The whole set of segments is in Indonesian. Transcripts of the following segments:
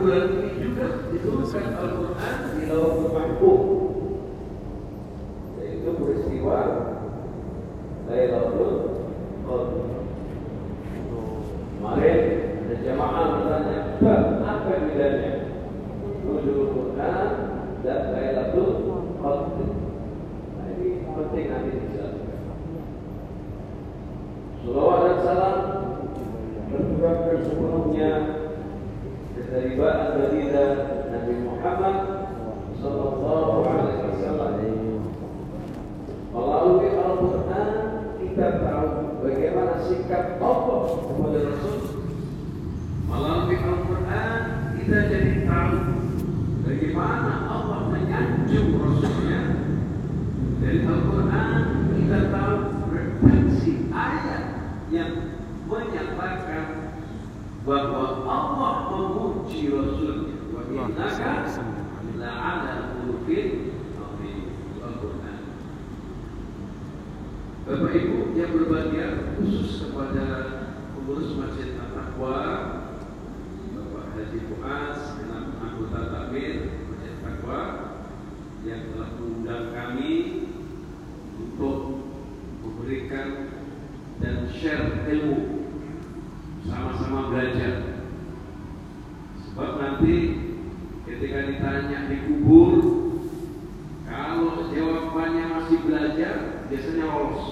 bulan ini juga diturunkan Al-Quran di laut Mahfuz yaitu peristiwa Lailatul ilmu. Sama-sama belajar. Sebab nanti ketika ditanya di kubur kalau jawabannya masih belajar biasanya lolos.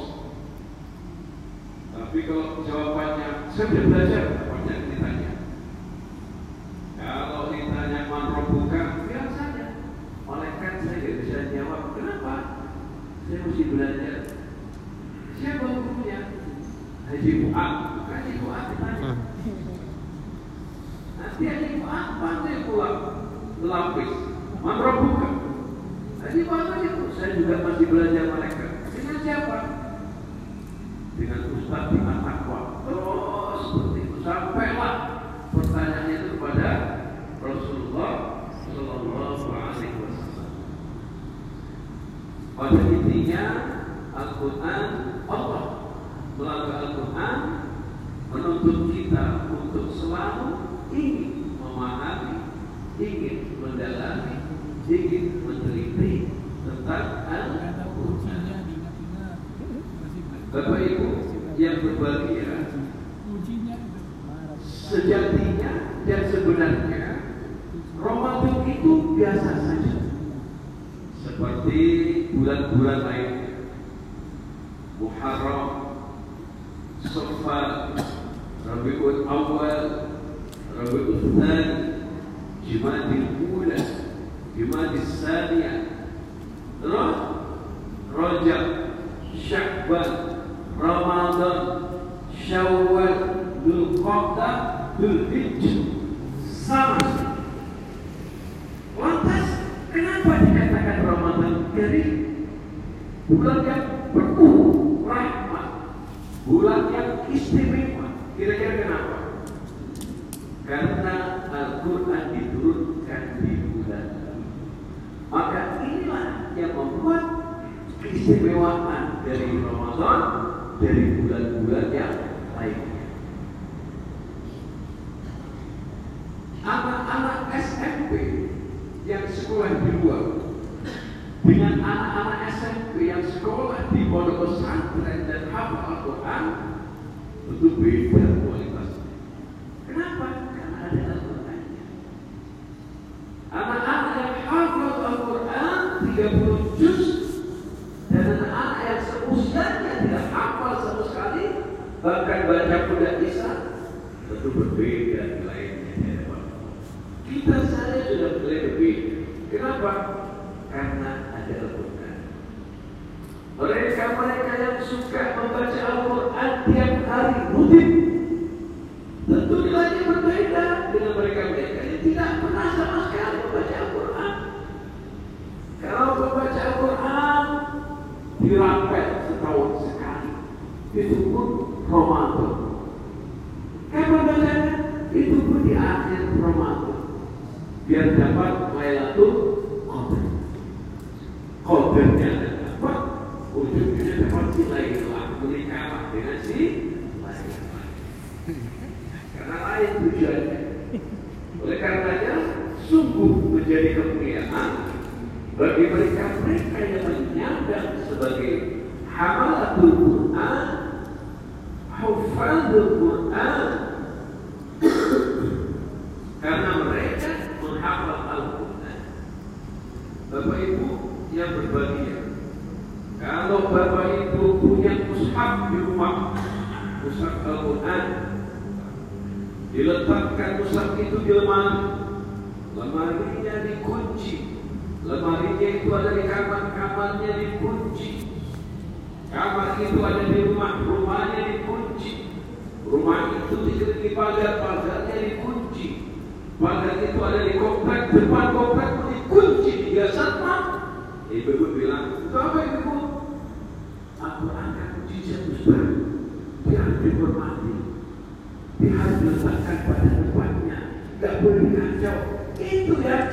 Tapi kalau jawabannya saya belajar. بدر محرم. صفة ربيع الأول ربيع الثاني جماد الأولى جماد الثانية رجب شعبان رمضان شوال ذو القعدة ذو الحجة سنة bulan yang penuh rahmat, bulan yang istimewa. suka membaca Al-Quran tiap pagar-pagarnya dikunci. Pagar itu ada di komplek, depan komplek dikunci, tiga satpam. Ibu-ibu bilang, itu apa ibu? Aku angkat mujizat Ustaz. Dia harus dihormati. Dia harus diletakkan pada tempatnya. Gak boleh kacau. Itu ya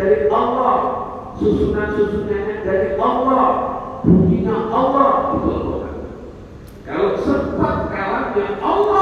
dari Allah susunan-susunannya dari Allah bunyinya Allah itu Al-Quran kalau sempat kalahnya Allah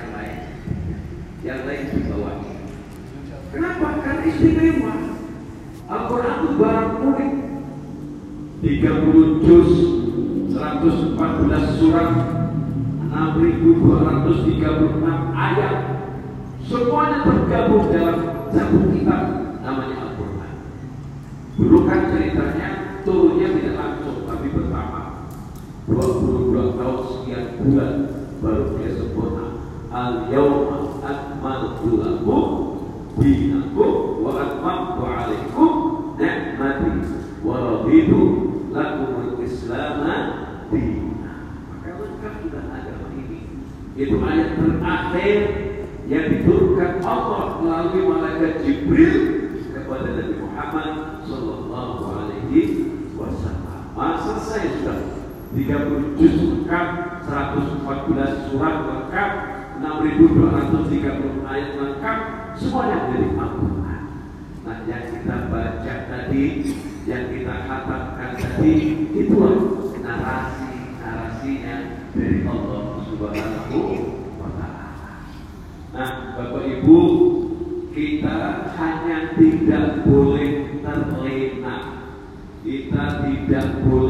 yang lain. Yang lain di bawah kenapa? karena istimewa. Al-Quran itu barang unik 30 juz 114 surat 6236 ayat. Semuanya tergabung dalam satu kitab namanya Al-Quran. Bukan ceritanya takdir yang diturunkan Allah melalui malaikat Jibril kepada Nabi Muhammad Sallallahu Alaihi Wasallam. Masa saya sudah 30 juz lengkap, 114 surat lengkap, 6.230 ayat lengkap, semuanya dari Al-Quran. Nah, yang kita baca tadi, yang kita katakan tadi, itulah narasi-narasinya dari Allah Subhanahu that will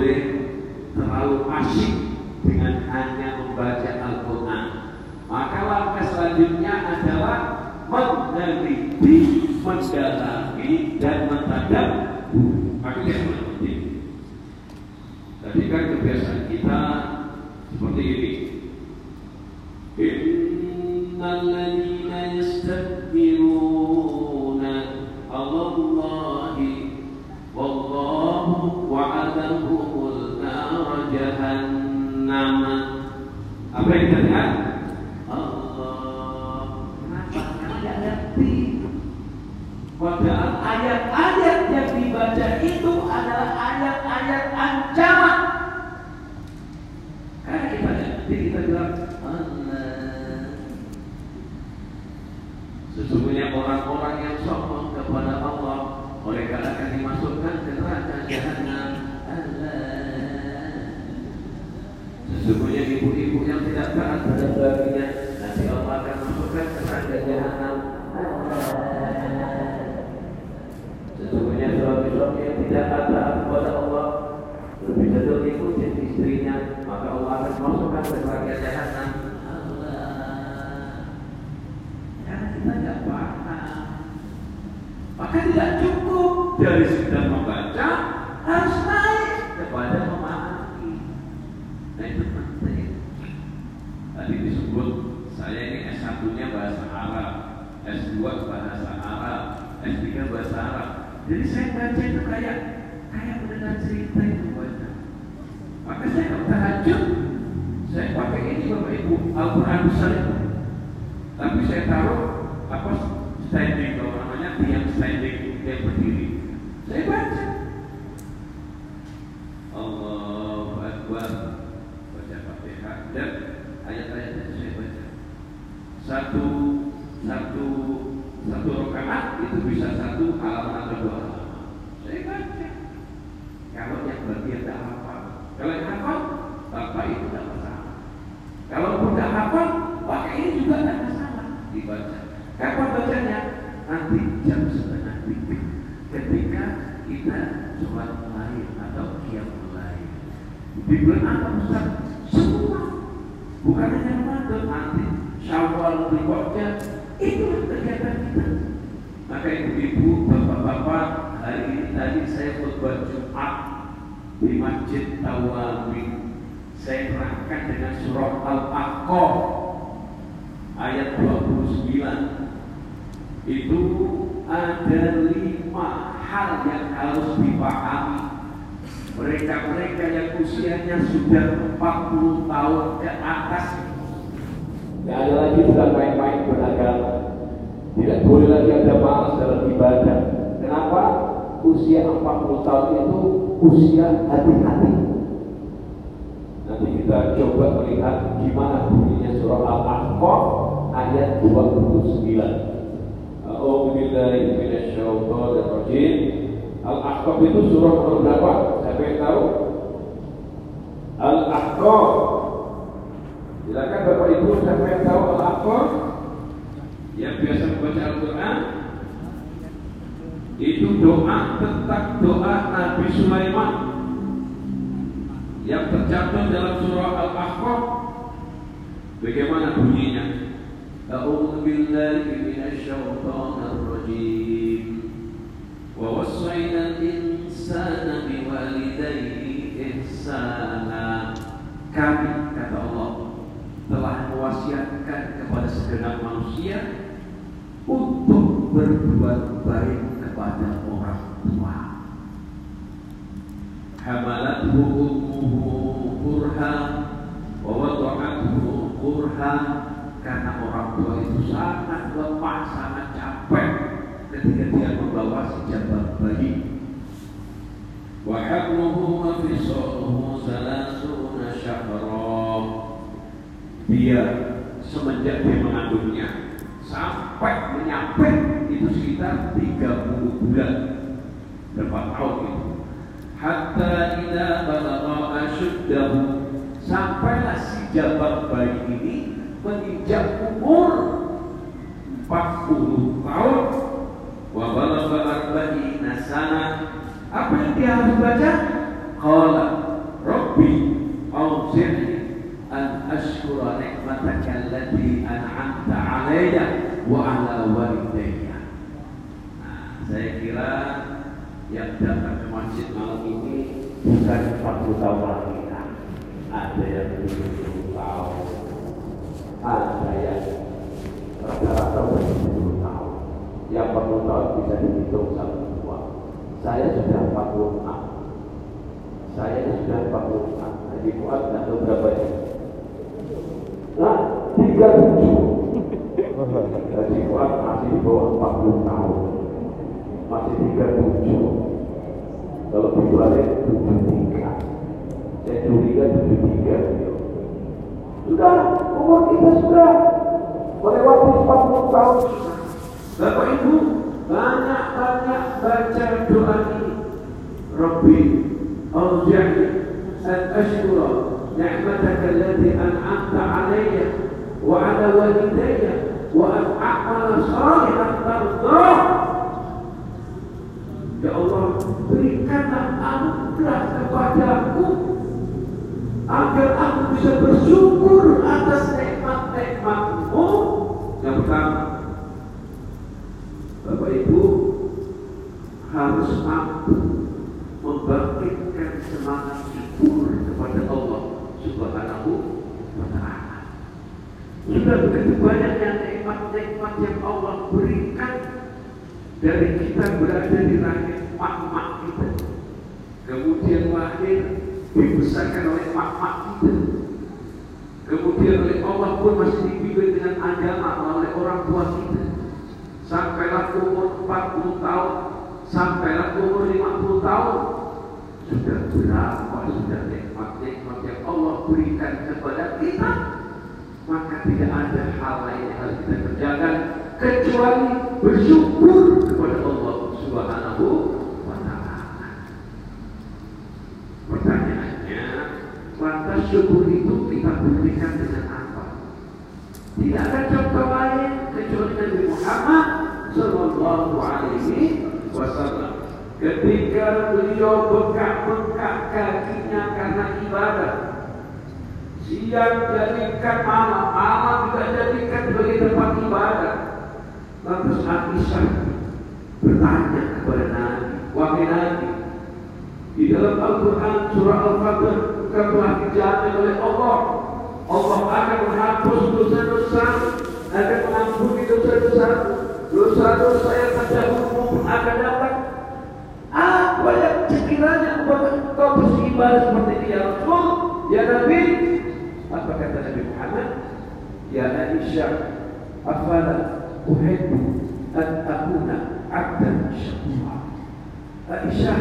dari sekedar membaca harus naik kepada memahami. Nah itu penting. Tadi disebut saya ini S1-nya bahasa Arab, S2 bahasa Arab, S3 bahasa Arab. Jadi saya baca itu kayak kayak mendengar cerita itu baca. Maka saya kalau tahajud, saya pakai ini Bapak Ibu Al-Quran besar itu. Tapi saya taruh apa standing namanya tiang standing yang berdiri. Saya baca. Dan ayat-ayatnya. Satu satu satu itu bisa satu halaman atau dua halaman. Saya baca. Kalau yang bagian tidak hafal, kalau yang hafal, bapak itu tidak masalah. Kalau tidak hafal, pakai ini juga tidak masalah dibaca. Kapan bacanya? Nanti jam setengah tiga ketika kita sholat lain atau kiam lain. Di bulan apa Ustaz? Semua. Bukan hanya Ramadan, nanti Syawal berikutnya itulah kegiatan kita. Maka ibu-ibu, bapak-bapak, hari ini tadi saya khutbah Jumat di Masjid Tawawi. Saya terangkan dengan surah Al-Aqaf ayat 29 itu ada lima hal yang harus dipahami mereka-mereka yang usianya sudah 40 tahun ke atas tidak ada lagi sudah main-main beragama tidak boleh lagi ada malas dalam ibadah kenapa? usia 40 tahun itu usia hati-hati nanti kita coba melihat gimana bunyinya surah Al-Ahqaf ayat 29. A'udzu billahi minasyaitonir rajim. Al-Ahqaf itu surah berapa? Siapa yang tahu? Al-Ahqaf. Silakan Bapak Ibu siapa yang tahu Al-Ahqaf? Yang biasa membaca Al-Qur'an itu doa tentang doa Nabi Sulaiman yang tercantum dalam surah Al-Ahqaf bagaimana bunyinya أعوذ بالله من الشيطان الرجيم ووصينا الإنسان بوالديه إحسانا kami segenap manusia untuk berbuat baik kepada orang tua. Hamalathu ummuhu kurha wa wada'athu kurha karena orang tua itu sangat lemah, sangat capek ketika dia membawa si jabat bayi. Wa salasuna syahra. Dia semenjak dia mengandungnya sampai menyampe itu sekitar 30 bulan berapa tahun itu. Hatta idza balagha ashuddahu sampailah si jabat bayi ini menginjak umur 40 tahun. Wa balagha arba'ina sana. Apa yang dia harus baca? Qala rabbi awzi'ni an ashkura ni'mataka allati an'amta 'alayya wa 'ala walidayya Saya kira yang datang ke masjid malam ini bukan 40 tahun lagi. Ada yang 70 tahun, ada yang rata-rata 70 tahun. Yang 40 tahun bisa dihitung satu dua. Saya sudah 46. Saya sudah 46. Haji Fuad tidak tahu berapa ya? Nah, 37. Jadi kuat masih di bawah 40 tahun. Masih 37. Kalau dibalik 73. Saya curiga 73. Gitu. Sudah, umur kita sudah melewati 40 tahun. Bapak Ibu, banyak-banyak baca doa ini. Rabbi, Auzani, an ashkura نعمتك التي أنعمت علي وعلى والدي وأن أعمل صالحا ترضاه Ya Allah, berikanlah anugerah kepadaku agar aku bisa bersyukur atas nikmat-nikmatmu. Yang pertama, Bapak Ibu harus mampu membangkitkan semangat Sudah begitu banyaknya nikmat-nikmat yang Allah berikan dari kita berada di rahim mak-mak kita. Kemudian lahir dibesarkan oleh mak-mak kita. Kemudian oleh Allah pun masih dibimbing dengan agama oleh orang tua kita. Sampailah umur 40 tahun sampailah umur 50 tahun sudah berapa sudah nikmat-nikmat yang Allah berikan kepada kita maka tidak ada hal lain yang harus kita kerjakan kecuali bersyukur kepada Allah Subhanahu wa taala. Pertanyaannya, lantas syukur itu kita buktikan dengan apa? Tidak ada contoh lain kecuali Nabi Muhammad Sallallahu Alaihi Wasallam. Ketika beliau bengkak-bengkak kakinya karena ibadah, siang jadikan malam, malam juga jadikan sebagai tempat ibadah. Lantas Aisyah bertanya kepada Nabi, wahai Nabi, di dalam Al-Quran surah Al-Fatih bukan telah dijamin oleh Allah. Allah akan menghapus dosa-dosa, akan mengampuni dosa-dosa, dosa-dosa yang terdahulu akan datang. Apa yang sekiranya engkau beribadah seperti ya Rasul, ya Nabi? Apa kata Nabi Muhammad? Ya Aisyah, afala uhibbu an akuna abdan syakura. Aisyah,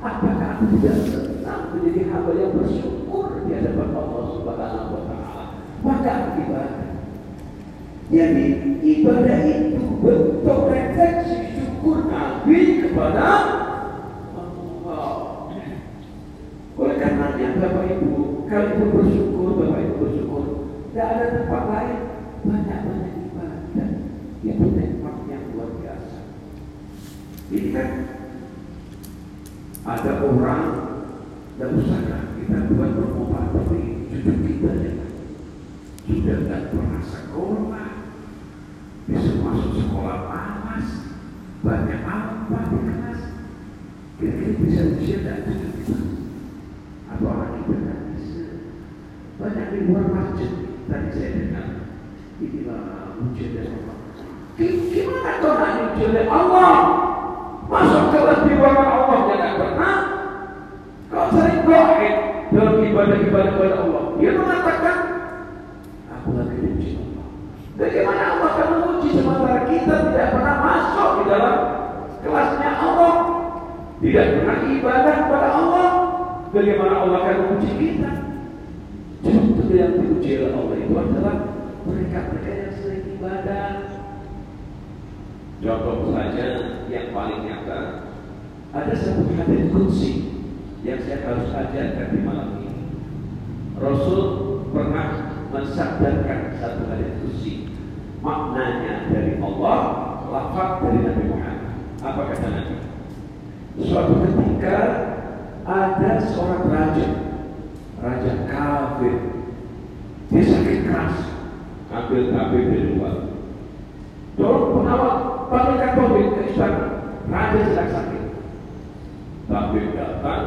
apakah aku tidak senang menjadi hamba yang bersyukur di hadapan Allah Subhanahu wa taala? Maka ibadah. Jadi ibadah itu bentuk refleksi syukur Nabi kepada Allah. Oleh karenanya Bapak Ibu, kalau Ibu bersyukur, Bapak Ibu bersyukur, tidak ada tempat lain. Banyak-banyak ibadah yang bernikmat yang luar biasa. Ini kan ada orang tidak usahlah kita buat berubah tapi cucu kita ya sudah tidak pernah sekolah bisa masuk sekolah malas banyak apa di kelas? Kira-kira bisa usia tidak cucu kita atau orang kita tidak bisa banyak di luar masjid tadi saya dengar inilah dari Allah gimana kau nak Allah. Masuk di ruangan Allah jangan pernah. Kau sering doain dalam ibadah-ibadah kepada Allah. Dia mengatakan aku lagi diuji Allah. Bagaimana Allah akan menguji sementara kita tidak pernah masuk di dalam kelasnya Allah? Tidak pernah ibadah kepada Allah? Bagaimana Allah akan menguji kita? Justru yang diuji oleh Allah itu adalah mereka-mereka yang sering ibadah Contoh saja yang paling nyata ada satu hadis kunci yang saya harus ajarkan di malam ini. Rasul pernah mensadarkan satu hadis kunci maknanya dari Allah, lafaz dari Nabi Muhammad. Apa kata Nabi? Suatu ketika ada seorang raja, raja kafir, dia sakit keras, ambil dari luar. Tolong pengawal panggilkan pemimpin ke istana. raja sedang sakit. Tabib datang,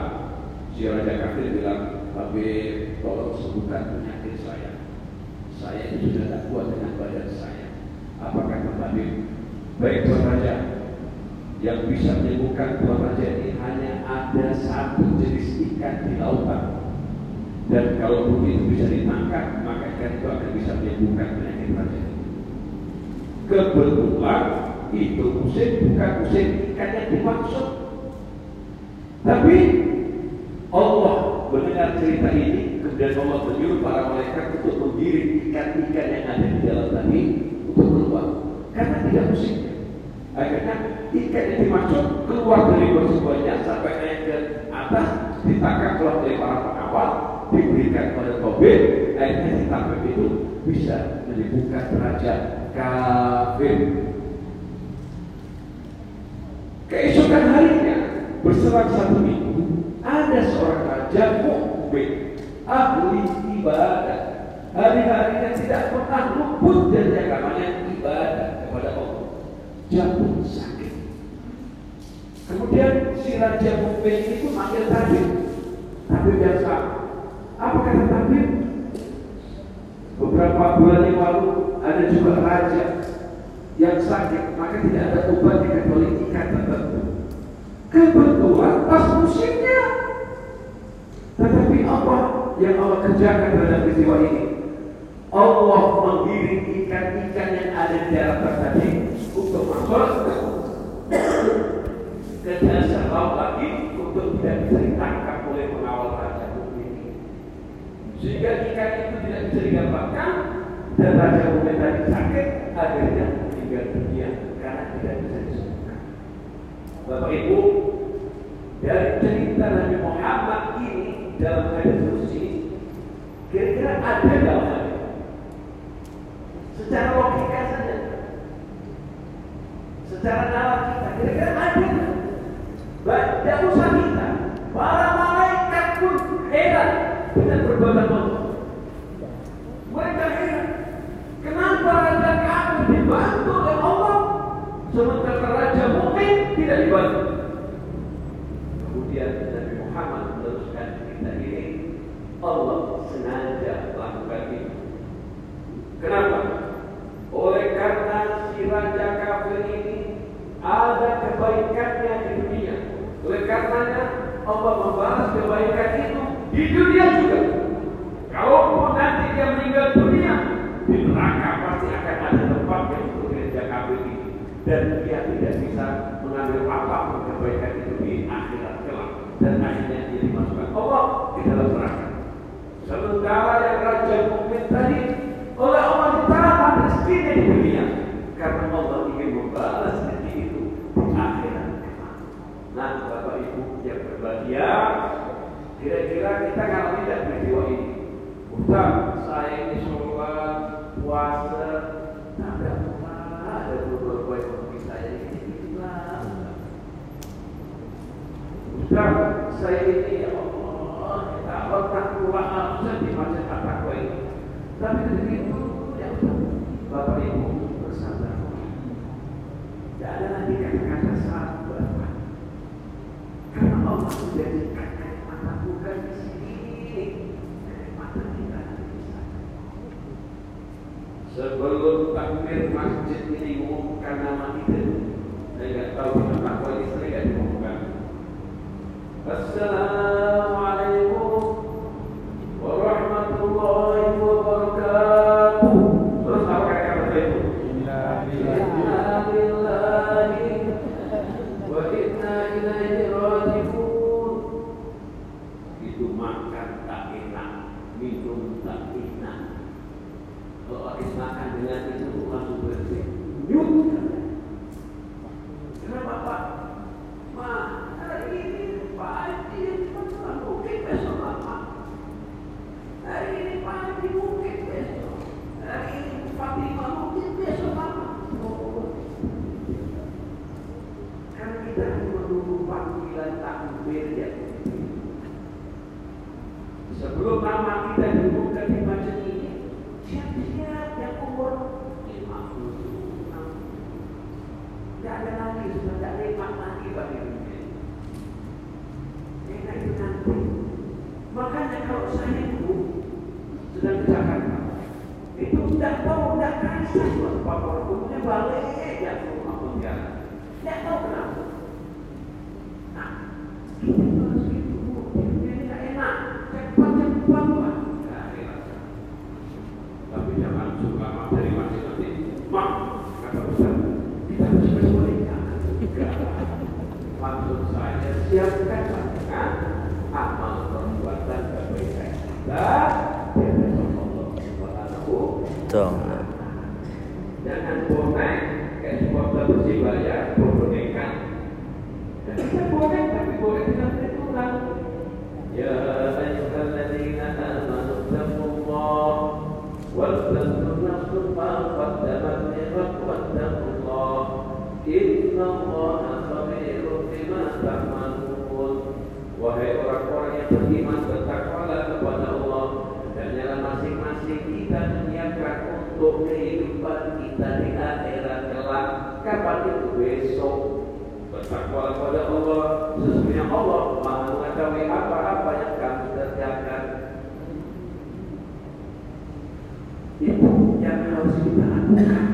si raja kafir bilang, Tabib tolong sembuhkan penyakit saya. Saya ini sudah tak kuat dengan badan saya. Apa kata? Baik Tuan Raja, yang bisa menyembuhkan Tuan Raja ini hanya ada satu jenis ikan di lautan. Dan kalau begitu bisa ditangkap, maka ikan itu akan bisa menyembuhkan penyakit ini. Kebetulan itu musim bukan musim ikan yang dimaksud. Tapi Allah mendengar cerita ini, kemudian Allah menyuruh para malaikat untuk menggiring ikan-ikan yang ada di dalam tadi untuk keluar. Karena tidak musimnya. Akhirnya ikan yang dimaksud keluar dari semuanya sampai naik ke atas, ditangkap oleh para pengawal, diberikan pada Tobit, akhirnya ditangkap itu bisa menyembuhkan raja kafir. Keesokan harinya berselang satu minggu ada seorang raja mukmin ahli ibadah. Hari-harinya tidak pernah luput dari agamanya ibadah kepada Allah. Jatuh sakit. Kemudian si raja mukmin itu manggil tabib tabib yang sama apa kata tabib beberapa bulan yang lalu ada juga raja yang sakit maka tidak ada obat kecuali ikan tertentu kebetulan pas musimnya. Tetapi apa yang Allah kerjakan pada peristiwa ini? Allah mengirim ikan-ikan yang ada di dalam tadi untuk masuk ke dasar lagi untuk tidak bisa oleh pengawal raja ini sehingga ikan itu tidak bisa digambarkan dan raja mungkin tadi sakit akhirnya meninggal dunia karena tidak bisa disembuhkan. Bapak Ibu dari cerita Nabi Muhammad ini dalam hadis kursi kira-kira ada dalam secara logika saja. Secara nalar kita kira-kira ada tidak usah kita para malaikat pun heran dengan perbuatan Allah mereka heran kenapa raja kami dibantu oleh Allah sementara raja mukmin tidak dibantu? Kemudian Nabi Muhammad meneruskan cerita ini Allah sengaja melakukan itu. Kenapa? Oleh karena si raja kafir ini ada kebaikannya di dunia. Oleh karenanya Allah membalas kebaikan itu di dunia juga. Kalaupun nanti dia meninggal dunia, di neraka pasti akan ada tempat yang gereja kafir ini. Dan dia tidak bisa mengambil apa pun kebaikan itu di akhirat kelak. Dan akhirnya dia dimasukkan Allah di dalam neraka. Sementara yang raja mungkin tadi oleh Allah ditahan rezekinya di dunia karena Allah ingin membalas rezeki itu di akhirat. Nah, Bapak Ibu yang berbahagia, kira-kira kita ngalami tidak peristiwa ini? Ustaz, saya ini sholat, puasa, ada ada beberapa ekonomi saya ini Ustaz, saya ini ya Allah, kita pernah keluar harusnya di masjid takwa ini. Tapi begitu, ya Bapak Ibu bersabar. Tidak ada lagi kata-kata sabar. Karena Allah menjadikan kata bukan di sini, mata kita di sana. Sebelum takmir masjid ini mengumumkan nama itu, saya nggak tahu kenapa ini sering nggak diumumkan. Assalamualaikum warahmatullahi dilakukan amal perbuatan kebaikan Allah apa-apa yang kamu kerjakan. Itu yang harus kita lakukan.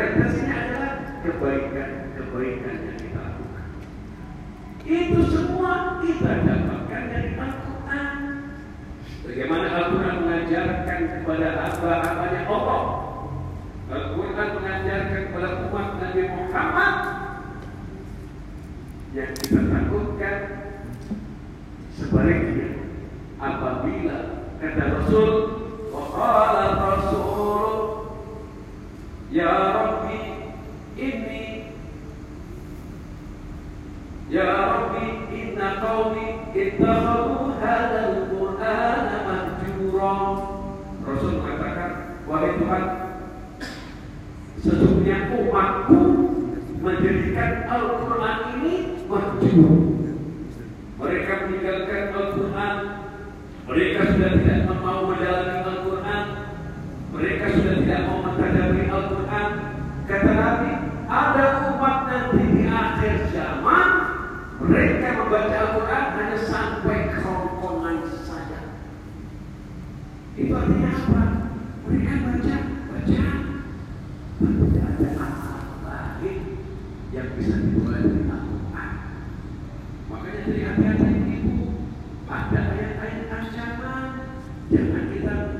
prioritasnya adalah kebaikan kebaikan yang kita lakukan. Itu semua kita dapatkan dari Al-Quran. Bagaimana Al-Quran mengajarkan kepada hamba-hambanya? Allah Al-Quran mengajarkan kepada umat Nabi Muhammad yang kita takutkan sebaliknya. Apabila kata Rasul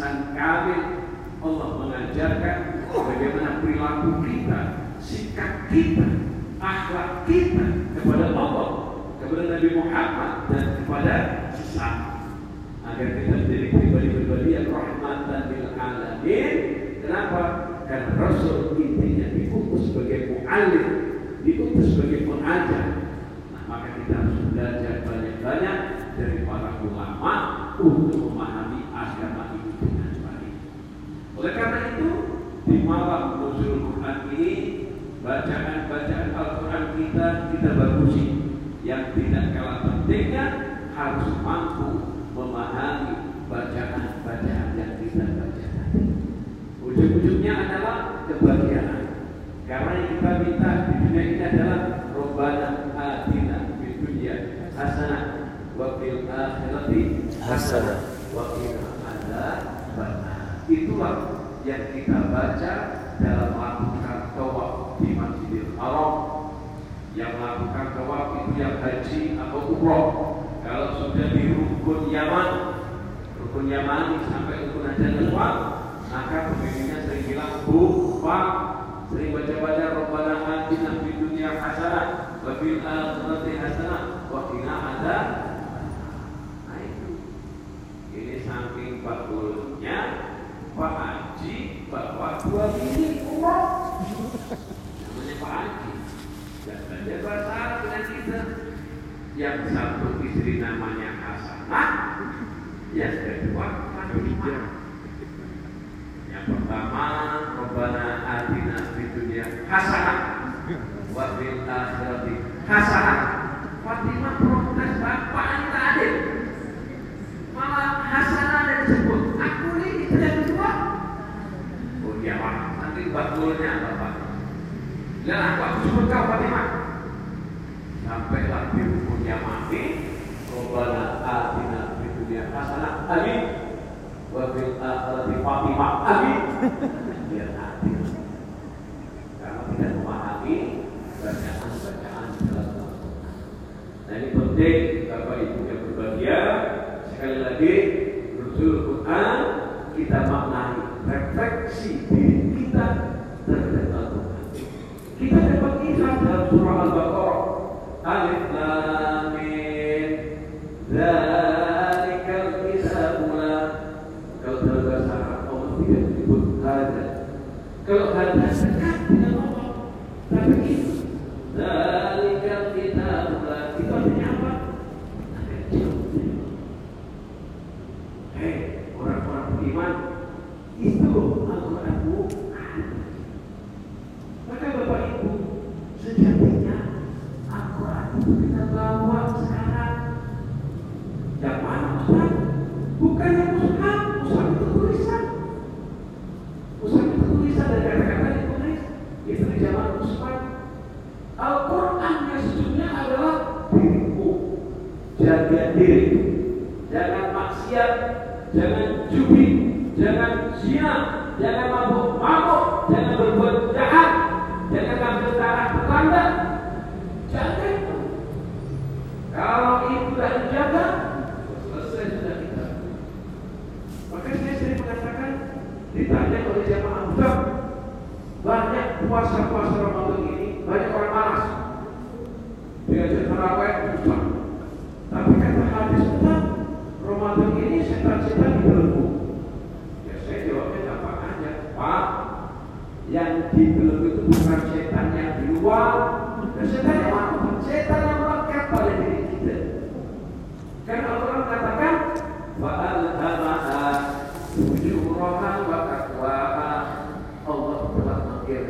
insan kamil Allah mengajarkan bagaimana perilaku kita, sikap kita, akhlak kita kepada Allah, kepada Nabi Muhammad dan kepada sesama. Agar kita menjadi pribadi-pribadi yang rahmatan lil alamin. Kenapa? Karena Rasul intinya diutus sebagai mu'alim, diutus sebagai pengajar. Nah, maka kita harus belajar banyak-banyak dari para ulama untuk Oleh karena itu, di malam nuzul Quran ini, bacaan-bacaan Al-Quran kita kita bagusi. Yang tidak kalah pentingnya harus mampu memahami bacaan-bacaan yang kita baca. Ujung-ujungnya adalah kebahagiaan. Karena yang kita minta di dunia ini adalah Robbana atina di dunia hasanah wa fil akhirati hasanah wa qina adzabannar. Itulah yang kita baca dalam melakukan tawaf di Masjidil Haram. Yang melakukan tawaf itu yang haji atau umroh. Kalau sudah di rukun Yaman rukun Yaman sampai rukun aja lewat maka pemimpinnya sering bilang bu pak sering baca-baca Rabbana haji nabi dunia hasanah wa fil akhirati hasanah wa ada nah itu. Ini samping bagulnya Pak yang satu istri namanya Hasanah, yang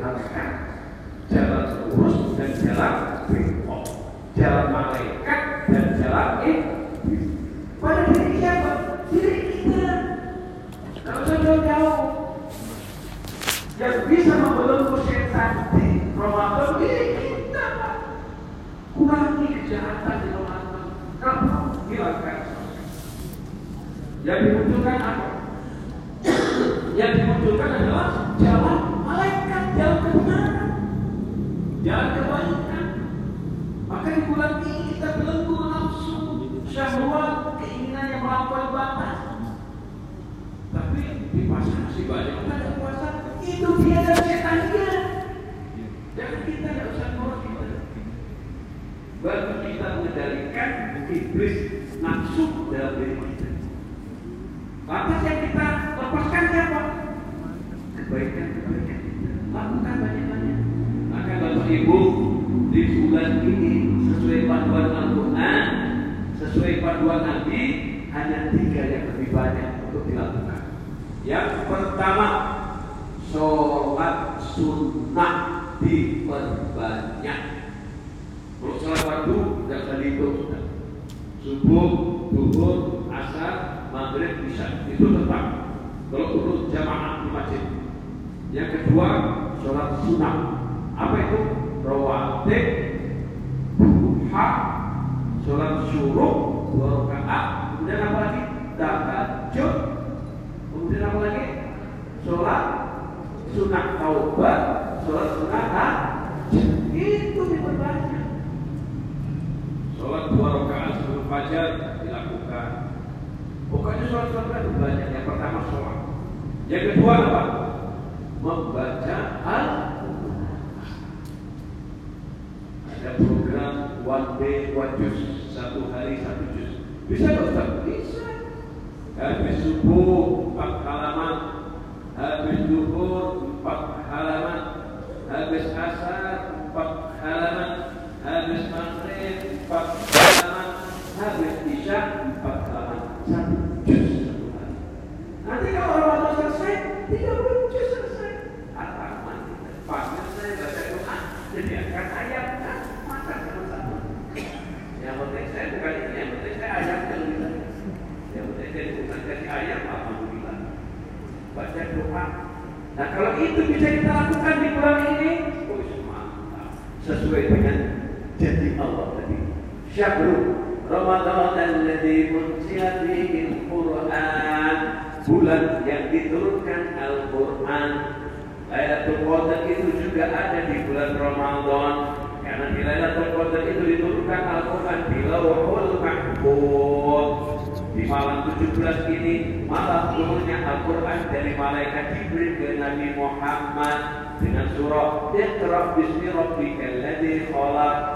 diharamkan jalan lurus dan jalan bengkok. Jalan isya itu tetap. Kalau perlu jamaah di masjid. Yang kedua, sholat sunnah. Apa itu? Rawatib, duha, sholat syuruk, dua rakaat, kemudian apa lagi? Tahajud, kemudian apa lagi? Sholat sunnah taubat, sholat sunnah hajj. Itu diperbanyak. Sholat dua rakaat sebelum fajar. Pokoknya sholat-sholat itu banyak. Yang pertama sholat. Yang kedua apa? Membaca al Ada program one day one juz satu hari satu juz. Bisa Ustaz? Bisa. Habis subuh empat halaman, habis duhur empat halaman, habis asar empat halaman, habis maghrib empat halaman, habis isya empat halaman, satu juz satu hari. Nanti kalau Ramadan selesai, tiga puluh juz selesai. Halaman depannya saya baca doa, jadi angkat ayat, kan? maka sama-sama. Yang penting saya bukan ini, yang penting saya ayat yang banyak. Yang penting saya bukan kasih ayat, alhamdulillah. Baca doa. Nah kalau itu bisa kita lakukan di bulan ini, oh mantap. Sesuai dengan janji Allah tadi. Syahrul Ramadan alladzi unzila fihi al-Qur'an. Bulan yang diturunkan Al-Qur'an. Lailatul Qadar itu juga ada di bulan Ramadan. Karena di Lailatul Qadar itu diturunkan Al-Qur'an di Lauhul Mahfuz. Di malam 17 ini malam turunnya Al-Quran dari malaikat Jibril ke Nabi Muhammad dengan surah Iqra bismi rabbikal ladzi khalaq.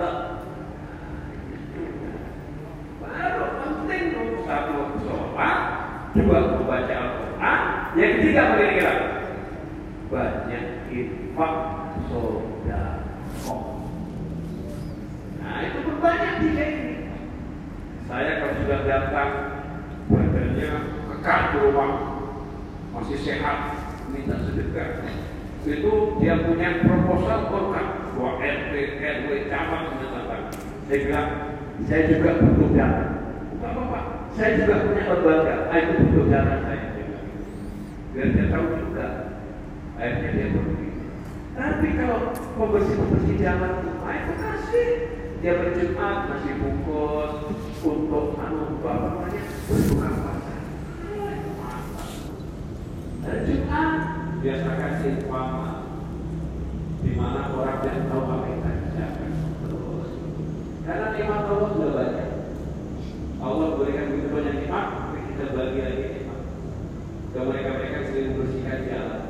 Baru penting nomor satu sholat, dua membaca Al-Quran, yang ketiga apa kira-kira? Banyak infak sodakoh. Nah itu berbanyak tiga ini. Saya kalau sudah datang badannya kekal di rumah masih sehat minta sedekah itu dia punya proposal berkat buat RT RW camat menyatakan saya bilang saya juga butuh dana bukan apa saya juga punya lembaga ah, itu butuh dana saya biar dia tahu juga akhirnya dia pergi. Tapi kalau pembersih pembersih jalan itu kasih. Dia berjumat masih bungkus untuk anu apa namanya berbuka puasa. Dan Jumat biasakan infama di mana orang yang tahu apa yang kita kerjakan terus. Karena nikmat Allah sudah banyak. Allah berikan begitu banyak nikmat, tapi kita bagi lagi nikmat. Ke mereka-mereka yang sering membersihkan jalan.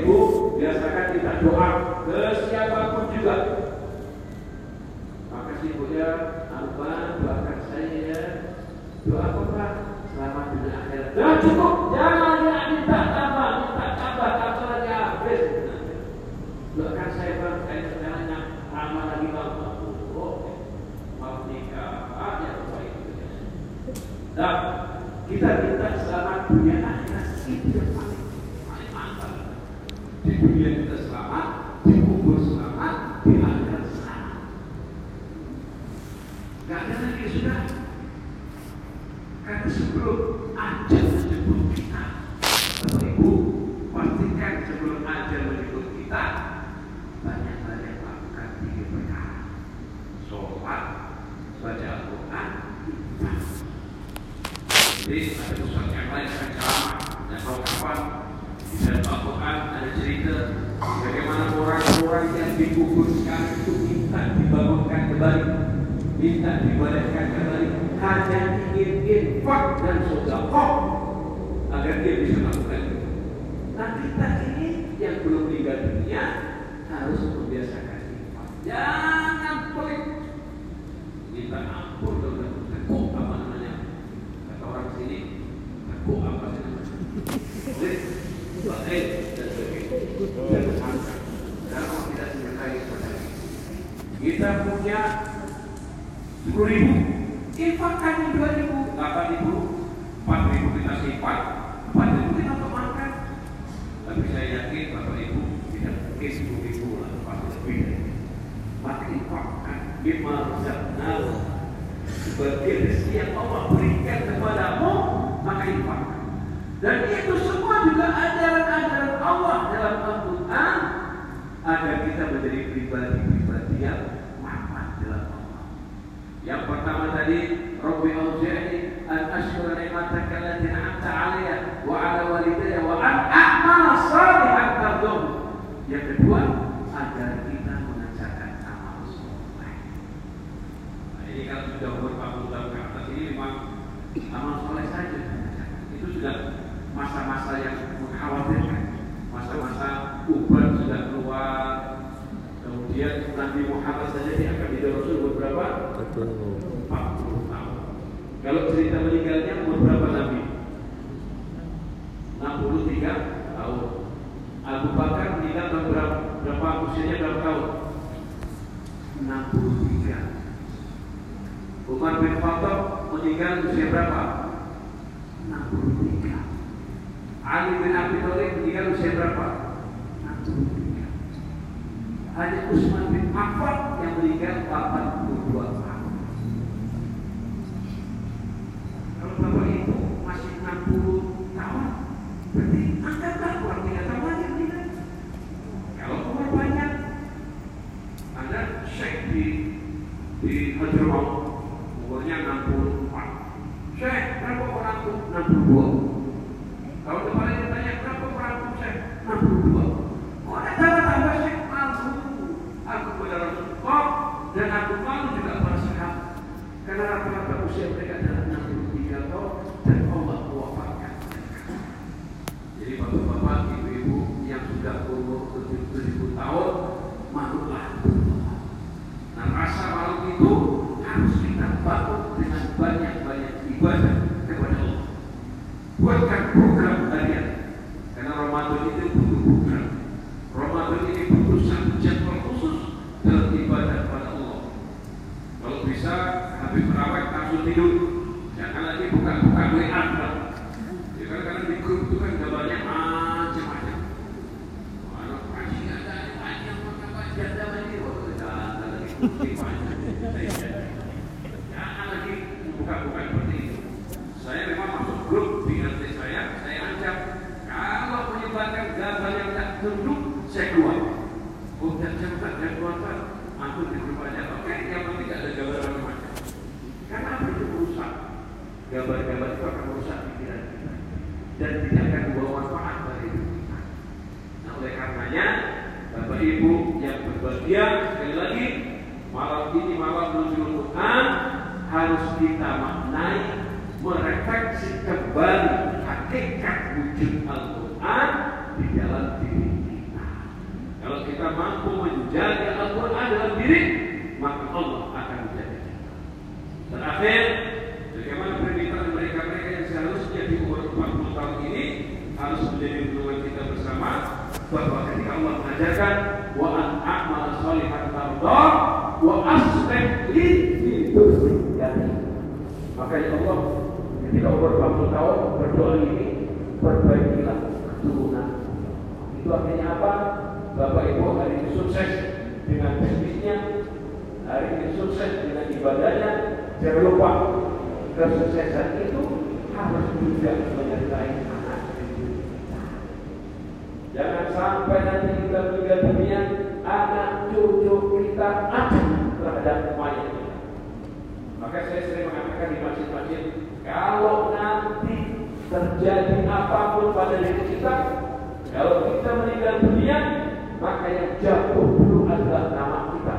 Bapak Tuhan. Nah kita ini yang belum meninggal dunia harus membiasakan diri, Jangan pelit. Minta ampun dokter. Tekuk apa namanya? Kata orang sini, aku apa sih namanya? Pelit, pelit dan sebagainya. Dan angkat. Dan kalau tidak dimintai kita punya sepuluh ribu Kalau cerita meninggalnya umur berapa Nabi? 63 tahun. Abu Bakar meninggal berapa, berapa usianya berapa tahun? 63. Umar bin Khattab meninggal usia berapa? 63. Ali bin Abi Thalib meninggal usia berapa? 63. Hanya Utsman bin Affan yang meninggal 40 beribadah kepada Allah. Kalau bisa habis merawat langsung tidur. Itu artinya apa? Bapak Ibu hari ini sukses dengan bisnisnya, hari ini sukses dengan ibadahnya. Jangan lupa kesuksesan itu harus juga menyertai anak Jangan sampai nanti kita tinggal dunia anak cucu kita acuh terhadap mayat kita. Maka saya sering mengatakan di masjid-masjid, kalau nanti terjadi apa pun pada diri kita, kalau kita meninggal dunia, maka yang jatuh dulu adalah nama kita.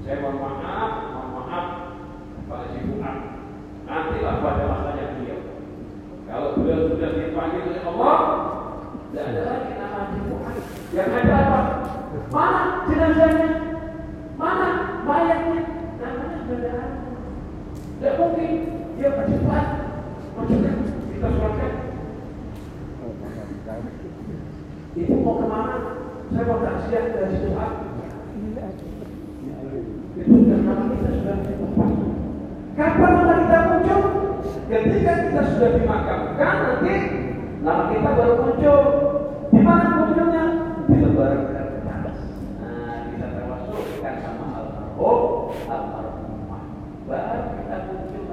Saya mohon maaf, mohon maaf, Pak Haji Nanti, Nantilah pada masanya beliau. Kalau beliau sudah dipanggil oleh Allah, tidak ada lagi nama Haji Yang ada apa? Mana jenazahnya? Mana mayatnya? Namanya sudah ada. Tidak mungkin dia berjumpa. Maksudnya kita suarakan Ibu mau ke mana? Saya mau taksian dari situ Itu karena kita sudah di tempat. Kapan nama kita muncul? Ketika kita sudah dimakamkan nanti nama kita baru muncul. Di mana munculnya? Di lebaran kertas. Nah, kita termasukkan sama almarhum, almarhumah. Baru kita muncul